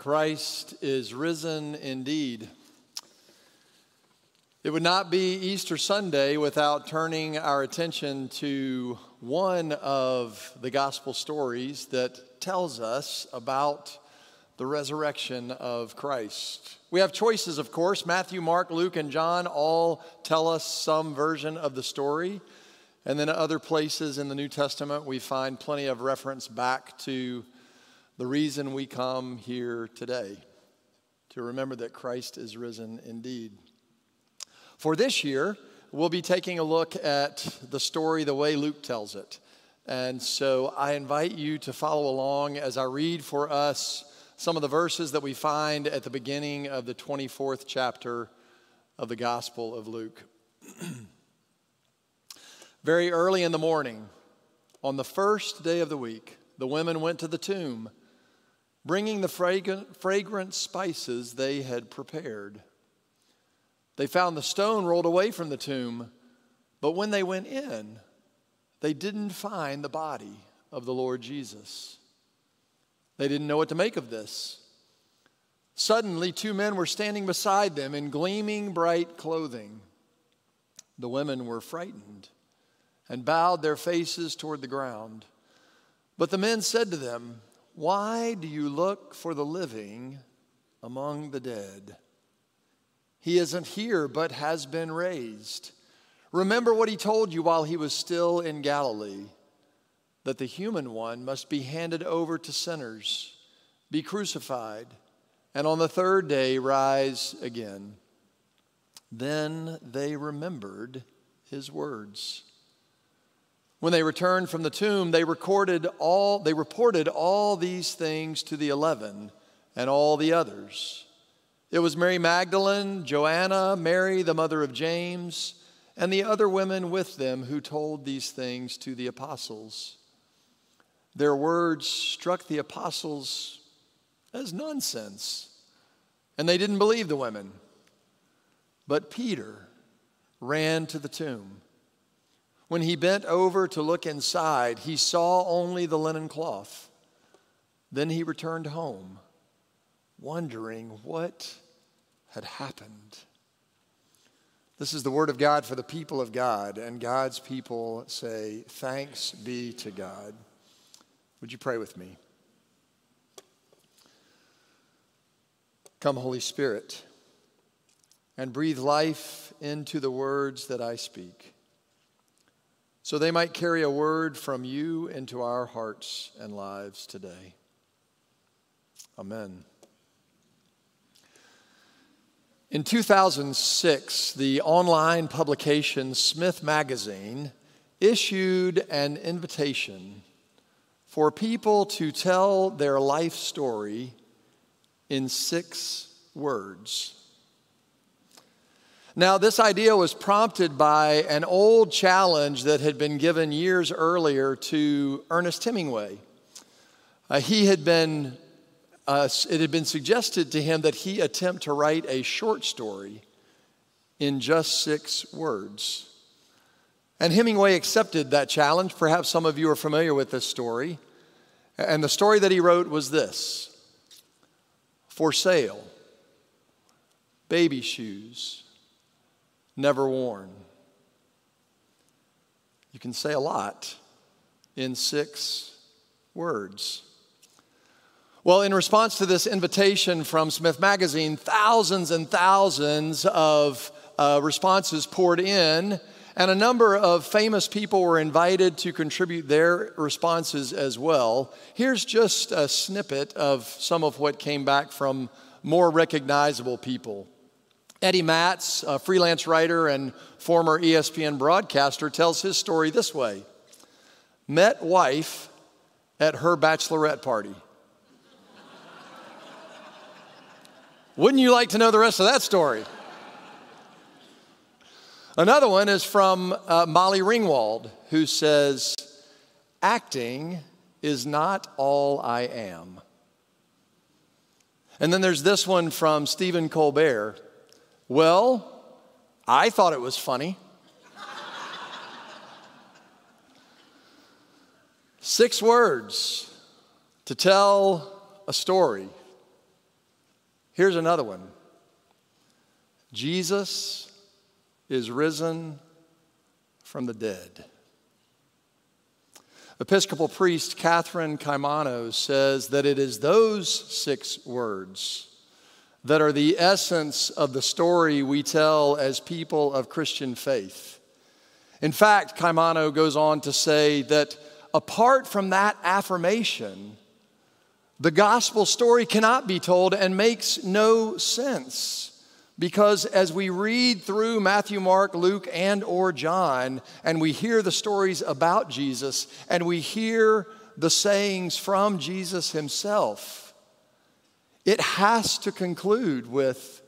Christ is risen indeed. It would not be Easter Sunday without turning our attention to one of the gospel stories that tells us about the resurrection of Christ. We have choices, of course. Matthew, Mark, Luke, and John all tell us some version of the story. And then other places in the New Testament, we find plenty of reference back to the reason we come here today to remember that Christ is risen indeed. For this year, we'll be taking a look at the story the way Luke tells it. And so I invite you to follow along as I read for us some of the verses that we find at the beginning of the 24th chapter of the Gospel of Luke. Very early in the morning, on the first day of the week, the women went to the tomb, bringing the fragrant, fragrant spices they had prepared. They found the stone rolled away from the tomb, but when they went in, they didn't find the body of the Lord Jesus. They didn't know what to make of this. Suddenly, two men were standing beside them in gleaming bright clothing. The women were frightened and bowed their faces toward the ground. But the men said to them, Why do you look for the living among the dead? He isn't here, but has been raised. Remember what he told you while he was still in Galilee that the human one must be handed over to sinners, be crucified, and on the third day rise again. Then they remembered his words. When they returned from the tomb, they recorded all they reported all these things to the 11 and all the others. It was Mary Magdalene, Joanna, Mary the mother of James, and the other women with them who told these things to the apostles. Their words struck the apostles as nonsense, and they didn't believe the women. But Peter ran to the tomb. When he bent over to look inside, he saw only the linen cloth. Then he returned home, wondering what had happened. This is the word of God for the people of God, and God's people say, Thanks be to God. Would you pray with me? Come, Holy Spirit, and breathe life into the words that I speak so they might carry a word from you into our hearts and lives today. Amen. In 2006, the online publication Smith Magazine issued an invitation for people to tell their life story in six words. Now, this idea was prompted by an old challenge that had been given years earlier to Ernest Hemingway. Uh, he had been, uh, it had been suggested to him that he attempt to write a short story in just six words. And Hemingway accepted that challenge. Perhaps some of you are familiar with this story. And the story that he wrote was this For sale, baby shoes never worn. You can say a lot in six words. Well, in response to this invitation from Smith Magazine, thousands and thousands of uh, responses poured in, and a number of famous people were invited to contribute their responses as well. Here's just a snippet of some of what came back from more recognizable people. Eddie Matz, a freelance writer and former ESPN broadcaster, tells his story this way Met wife at her bachelorette party. Wouldn't you like to know the rest of that story? Another one is from uh, Molly Ringwald, who says, Acting is not all I am. And then there's this one from Stephen Colbert well, I thought it was funny. Six words to tell a story Here's another one Jesus is risen from the dead. Episcopal priest Catherine Caimano says that it is those six words that are the essence of the story we tell as people of Christian faith. In fact, Caimano goes on to say that apart from that affirmation, the gospel story cannot be told and makes no sense. Because as we read through Matthew, Mark, Luke, and or John, and we hear the stories about Jesus, and we hear the sayings from Jesus himself, it has to conclude with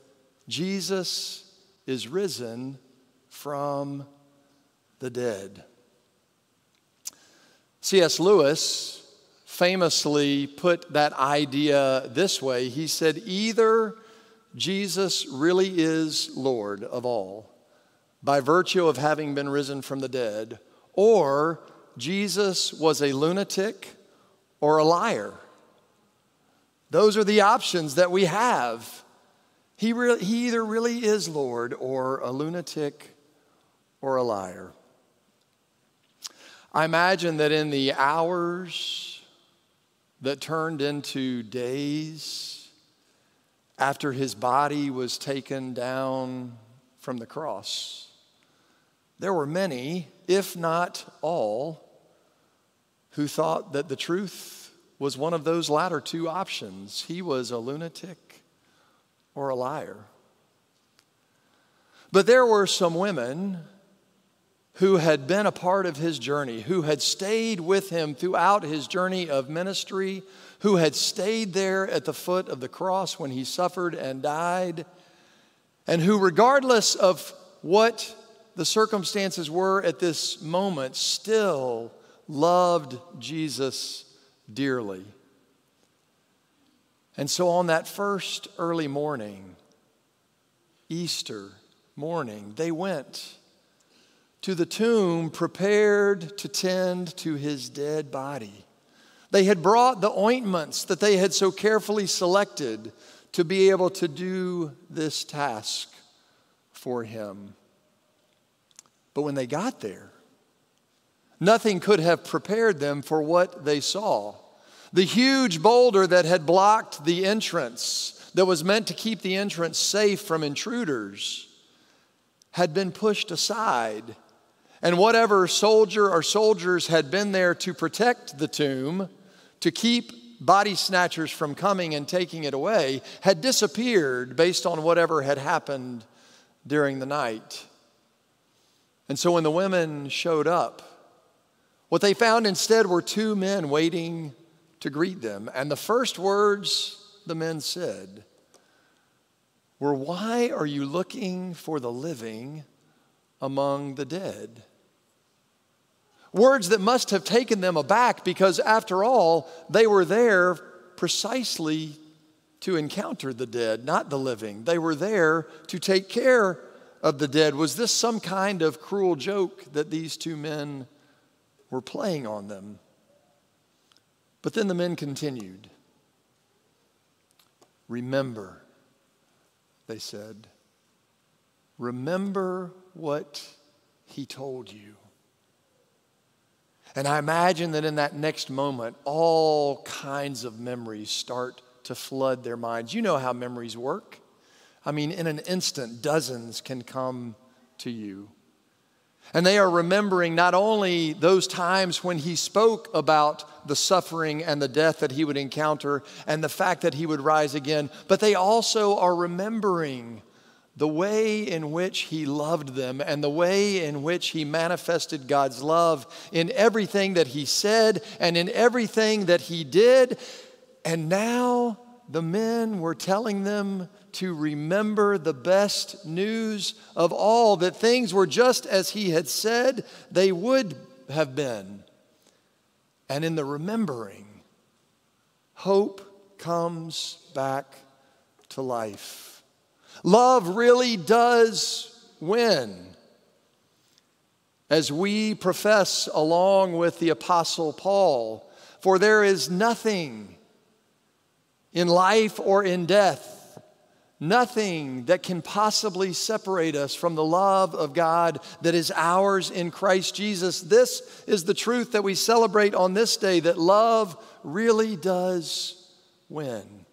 Jesus is risen from the dead. C.S. Lewis famously put that idea this way he said, either Jesus really is Lord of all by virtue of having been risen from the dead, or Jesus was a lunatic or a liar. Those are the options that we have. He, re- he either really is Lord or a lunatic or a liar. I imagine that in the hours that turned into days after his body was taken down from the cross, there were many, if not all, who thought that the truth was one of those latter two options. He was a lunatic or a liar. But there were some women who had been a part of his journey, who had stayed with him throughout his journey of ministry, who had stayed there at the foot of the cross when he suffered and died, and who, regardless of what the circumstances were at this moment, still loved Jesus dearly. And so on that first early morning, Easter morning, they went to the tomb prepared to tend to his dead body. They had brought the ointments that they had so carefully selected to be able to do this task for him. But when they got there, nothing could have prepared them for what they saw. The huge boulder that had blocked the entrance, that was meant to keep the entrance safe from intruders, had been pushed aside and whatever soldier or soldiers had been there to protect the tomb, to keep body snatchers from coming and taking it away, had disappeared based on whatever had happened during the night. And so when the women showed up, what they found instead were two men waiting to greet them. And the first words the men said were, Why are you looking for the living among the dead? Words that must have taken them aback because, after all, they were there precisely to encounter the dead, not the living. They were there to take care of the dead. Was this some kind of cruel joke that these two men were playing on them? But then the men continued. Remember, they said, remember what he told you. And I imagine that in that next moment, all kinds of memories start to flood their minds. You know how memories work. I mean, in an instant, dozens can come to you. And they are remembering not only those times when he spoke about the suffering and the death that he would encounter and the fact that he would rise again, but they also are remembering the way in which he loved them and the way in which he manifested God's love in everything that he said and in everything that he did. And now the men were telling them to remember the best news of all that things were just as he had said they would have been. And in the remembering, hope comes back to life. Love really does win. As we profess along with the Apostle Paul, for there is nothing in life or in death, Nothing that can possibly separate us from the love of God that is ours in Christ Jesus. This is the truth that we celebrate on this day that love really does win.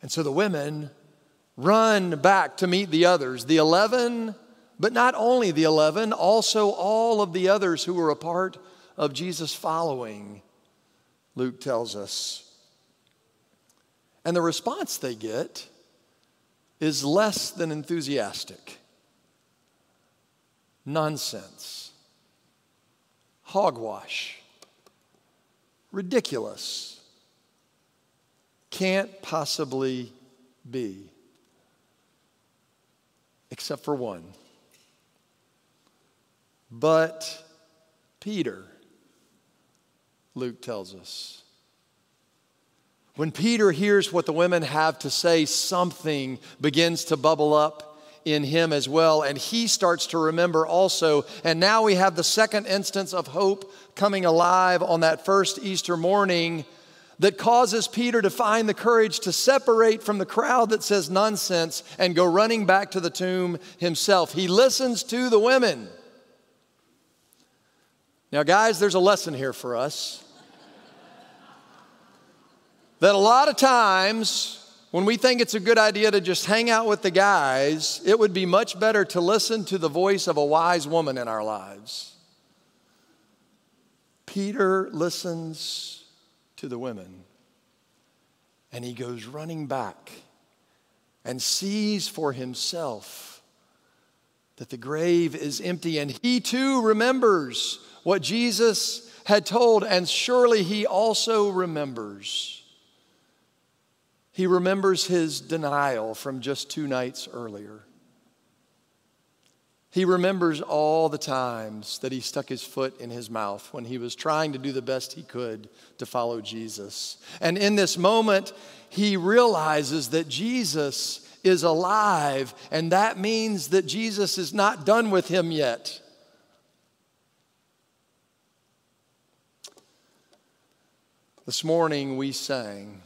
And so the women run back to meet the others, the 11, but not only the 11, also all of the others who were a part of Jesus' following, Luke tells us. And the response they get is less than enthusiastic. Nonsense. Hogwash. Ridiculous. Can't possibly be. Except for one. But Peter, Luke tells us. When Peter hears what the women have to say, something begins to bubble up in him as well, and he starts to remember also. And now we have the second instance of hope coming alive on that first Easter morning that causes Peter to find the courage to separate from the crowd that says nonsense and go running back to the tomb himself. He listens to the women. Now, guys, there's a lesson here for us that a lot of times when we think it's a good idea to just hang out with the guys, it would be much better to listen to the voice of a wise woman in our lives. Peter listens to the women and he goes running back and sees for himself that the grave is empty and he too remembers what Jesus had told, and surely he also remembers he remembers his denial from just two nights earlier. He remembers all the times that he stuck his foot in his mouth when he was trying to do the best he could to follow Jesus. And in this moment, he realizes that Jesus is alive, and that means that Jesus is not done with him yet. This morning we sang.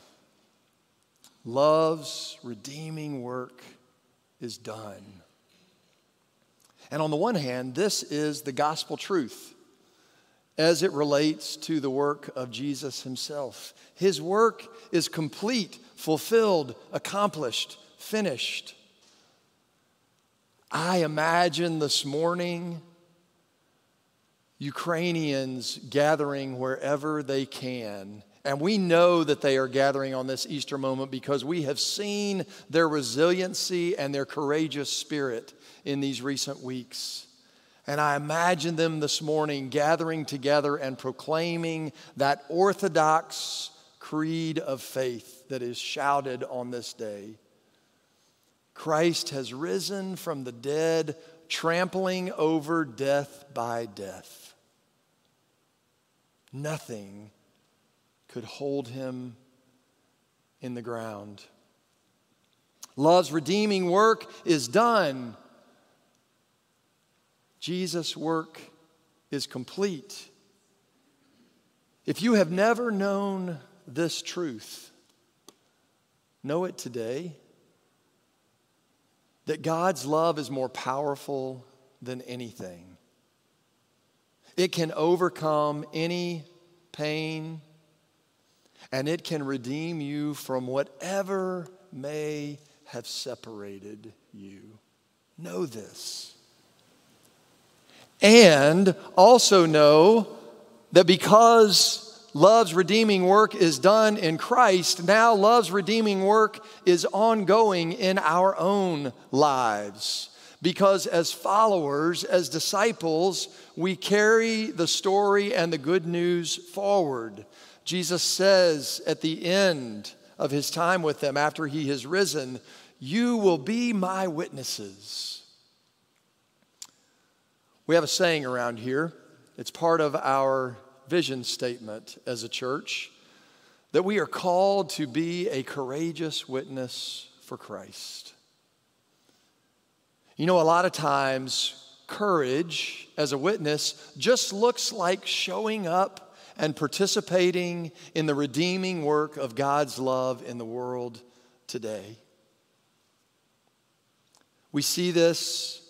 Love's redeeming work is done. And on the one hand, this is the gospel truth as it relates to the work of Jesus himself. His work is complete, fulfilled, accomplished, finished. I imagine this morning Ukrainians gathering wherever they can and we know that they are gathering on this Easter moment because we have seen their resiliency and their courageous spirit in these recent weeks. And I imagine them this morning gathering together and proclaiming that orthodox creed of faith that is shouted on this day. Christ has risen from the dead, trampling over death by death. Nothing could hold him in the ground. Love's redeeming work is done. Jesus' work is complete. If you have never known this truth, know it today that God's love is more powerful than anything. It can overcome any pain, and it can redeem you from whatever may have separated you. Know this. And also know that because love's redeeming work is done in Christ, now love's redeeming work is ongoing in our own lives. Because as followers, as disciples, we carry the story and the good news forward. Jesus says at the end of his time with them after he has risen, You will be my witnesses. We have a saying around here, it's part of our vision statement as a church that we are called to be a courageous witness for Christ. You know, a lot of times, courage as a witness just looks like showing up and participating in the redeeming work of God's love in the world today. We see this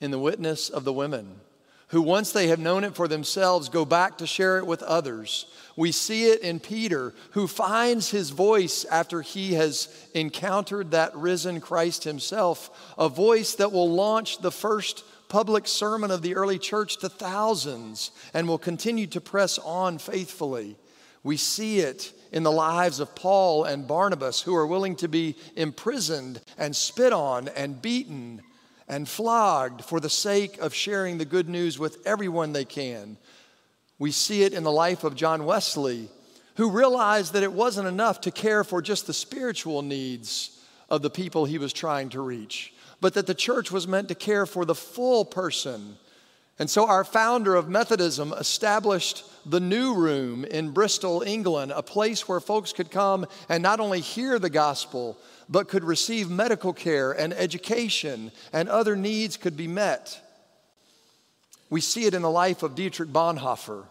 in the witness of the women who, once they have known it for themselves, go back to share it with others. We see it in Peter, who finds his voice after he has encountered that risen Christ himself, a voice that will launch the first public sermon of the early church to thousands and will continue to press on faithfully. We see it in the lives of Paul and Barnabas, who are willing to be imprisoned and spit on and beaten and flogged for the sake of sharing the good news with everyone they can. We see it in the life of John Wesley, who realized that it wasn't enough to care for just the spiritual needs of the people he was trying to reach, but that the church was meant to care for the full person. And so, our founder of Methodism established the New Room in Bristol, England, a place where folks could come and not only hear the gospel, but could receive medical care and education, and other needs could be met. We see it in the life of Dietrich Bonhoeffer,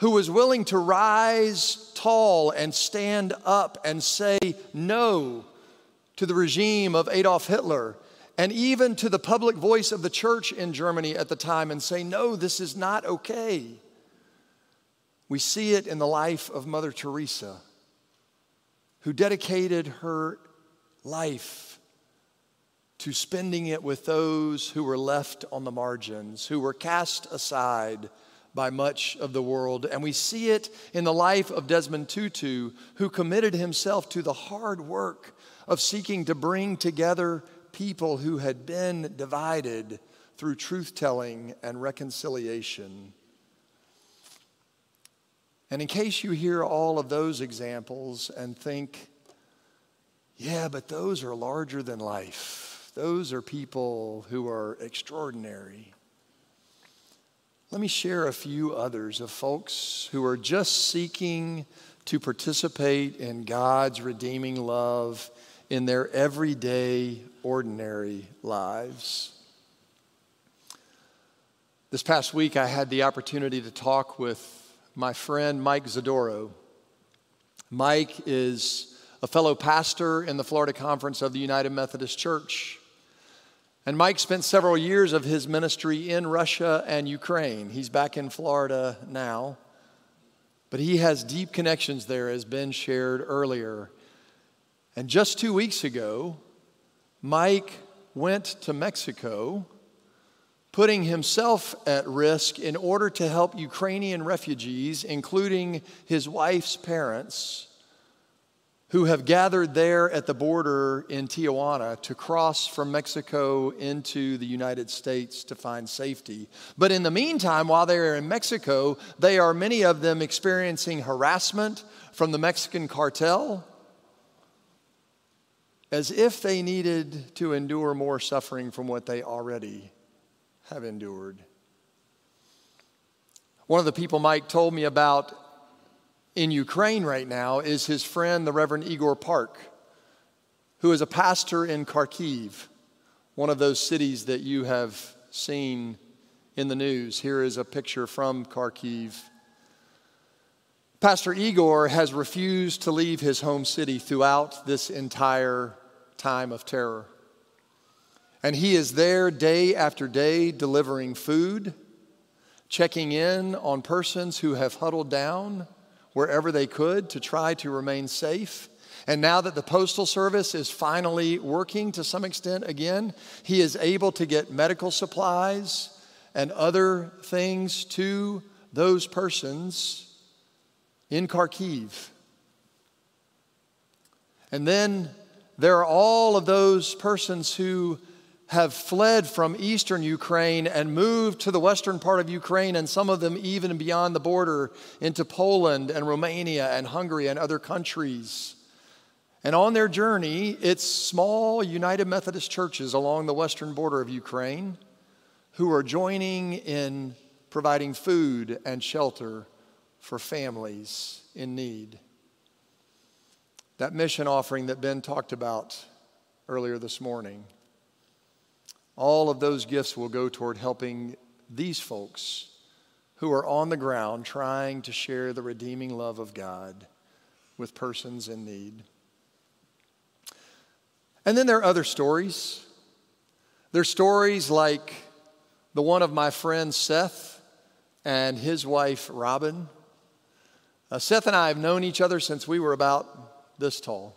who was willing to rise tall and stand up and say no to the regime of Adolf Hitler and even to the public voice of the church in Germany at the time and say, no, this is not okay. We see it in the life of Mother Teresa, who dedicated her life to spending it with those who were left on the margins, who were cast aside by much of the world. And we see it in the life of Desmond Tutu, who committed himself to the hard work of seeking to bring together people who had been divided through truth telling and reconciliation. And in case you hear all of those examples and think, yeah, but those are larger than life. Those are people who are extraordinary. Let me share a few others of folks who are just seeking to participate in God's redeeming love in their everyday, ordinary lives. This past week, I had the opportunity to talk with my friend Mike Zadoro. Mike is a fellow pastor in the Florida Conference of the United Methodist Church. And Mike spent several years of his ministry in Russia and Ukraine. He's back in Florida now, but he has deep connections there, as Ben shared earlier. And just two weeks ago, Mike went to Mexico, putting himself at risk in order to help Ukrainian refugees, including his wife's parents who have gathered there at the border in Tijuana to cross from Mexico into the United States to find safety. But in the meantime, while they are in Mexico, they are many of them experiencing harassment from the Mexican cartel as if they needed to endure more suffering from what they already have endured. One of the people Mike told me about in Ukraine right now is his friend, the Reverend Igor Park, who is a pastor in Kharkiv, one of those cities that you have seen in the news. Here is a picture from Kharkiv. Pastor Igor has refused to leave his home city throughout this entire time of terror. And he is there day after day delivering food, checking in on persons who have huddled down wherever they could to try to remain safe. And now that the Postal Service is finally working to some extent again, he is able to get medical supplies and other things to those persons in Kharkiv. And then there are all of those persons who have fled from eastern Ukraine and moved to the western part of Ukraine, and some of them even beyond the border into Poland and Romania and Hungary and other countries. And on their journey, it's small United Methodist churches along the western border of Ukraine who are joining in providing food and shelter for families in need. That mission offering that Ben talked about earlier this morning all of those gifts will go toward helping these folks who are on the ground trying to share the redeeming love of God with persons in need. And then there are other stories. There's stories like the one of my friend Seth and his wife Robin. Uh, Seth and I have known each other since we were about this tall.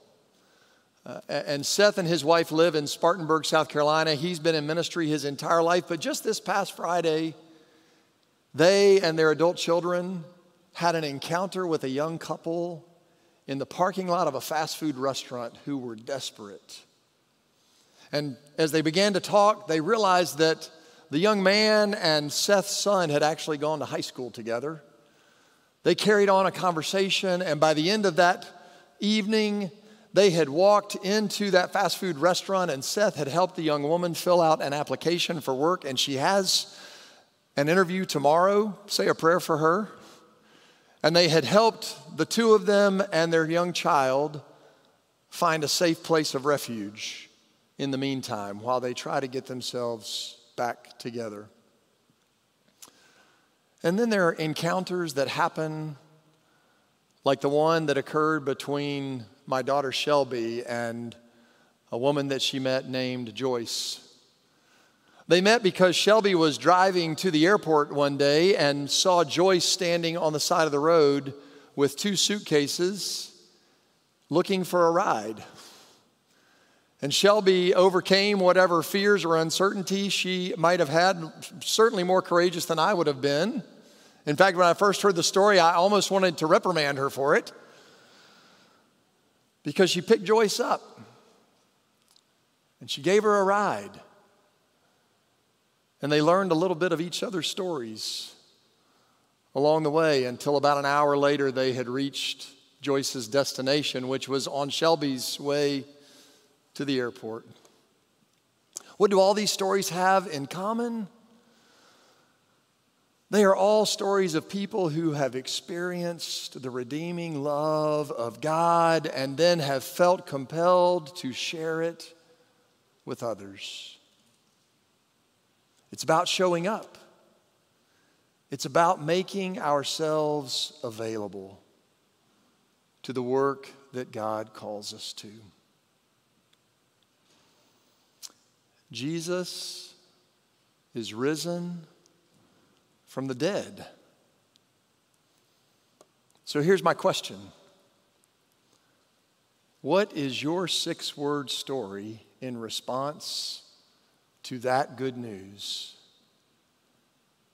Uh, and Seth and his wife live in Spartanburg, South Carolina. He's been in ministry his entire life, but just this past Friday, they and their adult children had an encounter with a young couple in the parking lot of a fast food restaurant who were desperate. And as they began to talk, they realized that the young man and Seth's son had actually gone to high school together. They carried on a conversation, and by the end of that evening, they had walked into that fast food restaurant, and Seth had helped the young woman fill out an application for work, and she has an interview tomorrow. Say a prayer for her. And they had helped the two of them and their young child find a safe place of refuge in the meantime while they try to get themselves back together. And then there are encounters that happen, like the one that occurred between my daughter Shelby and a woman that she met named Joyce. They met because Shelby was driving to the airport one day and saw Joyce standing on the side of the road with two suitcases looking for a ride. And Shelby overcame whatever fears or uncertainty she might have had, certainly more courageous than I would have been. In fact, when I first heard the story, I almost wanted to reprimand her for it because she picked Joyce up and she gave her a ride. And they learned a little bit of each other's stories along the way until about an hour later they had reached Joyce's destination, which was on Shelby's way to the airport. What do all these stories have in common? They are all stories of people who have experienced the redeeming love of God and then have felt compelled to share it with others. It's about showing up, it's about making ourselves available to the work that God calls us to. Jesus is risen from the dead. So here's my question What is your six word story in response to that good news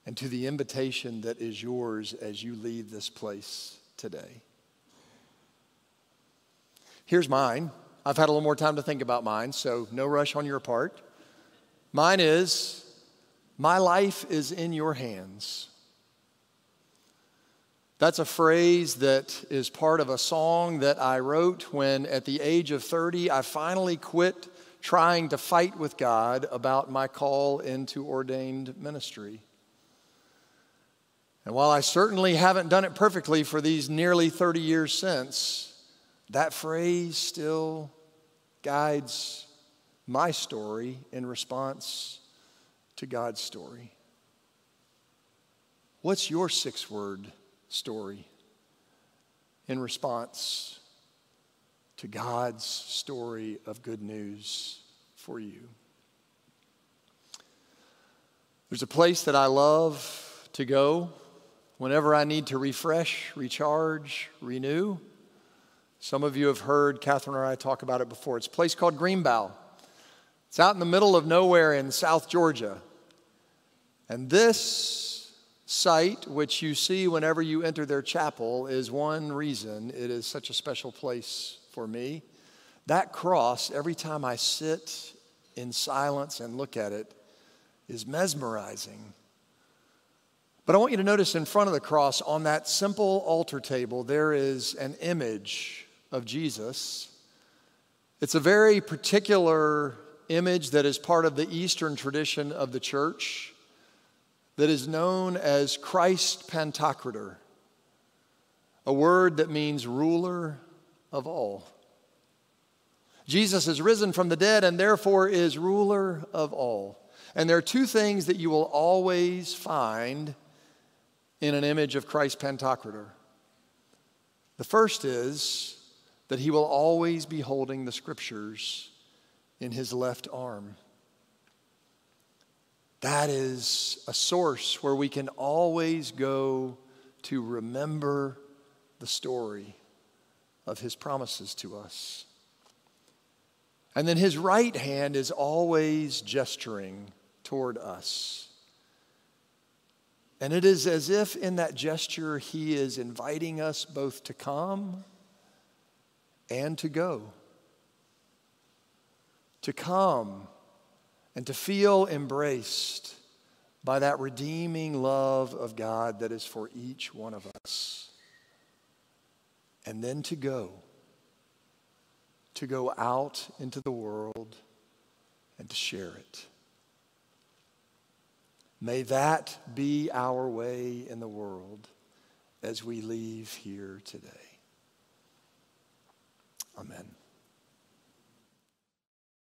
and to the invitation that is yours as you leave this place today? Here's mine. I've had a little more time to think about mine, so no rush on your part. Mine is, My life is in your hands. That's a phrase that is part of a song that I wrote when, at the age of 30, I finally quit trying to fight with God about my call into ordained ministry. And while I certainly haven't done it perfectly for these nearly 30 years since, that phrase still guides my story in response to God's story. What's your six word story in response to God's story of good news for you? There's a place that I love to go whenever I need to refresh, recharge, renew. Some of you have heard Catherine or I talk about it before. It's a place called Greenbough. It's out in the middle of nowhere in South Georgia. And this site, which you see whenever you enter their chapel, is one reason it is such a special place for me. That cross, every time I sit in silence and look at it, is mesmerizing. But I want you to notice in front of the cross, on that simple altar table, there is an image of Jesus. It's a very particular image that is part of the Eastern tradition of the church that is known as Christ Pantocrator, a word that means ruler of all. Jesus is risen from the dead and therefore is ruler of all. And there are two things that you will always find in an image of Christ Pantocrator. The first is that he will always be holding the scriptures in his left arm. That is a source where we can always go to remember the story of his promises to us. And then his right hand is always gesturing toward us. And it is as if in that gesture he is inviting us both to come and to go. To come and to feel embraced by that redeeming love of God that is for each one of us. And then to go, to go out into the world and to share it. May that be our way in the world as we leave here today. Amen.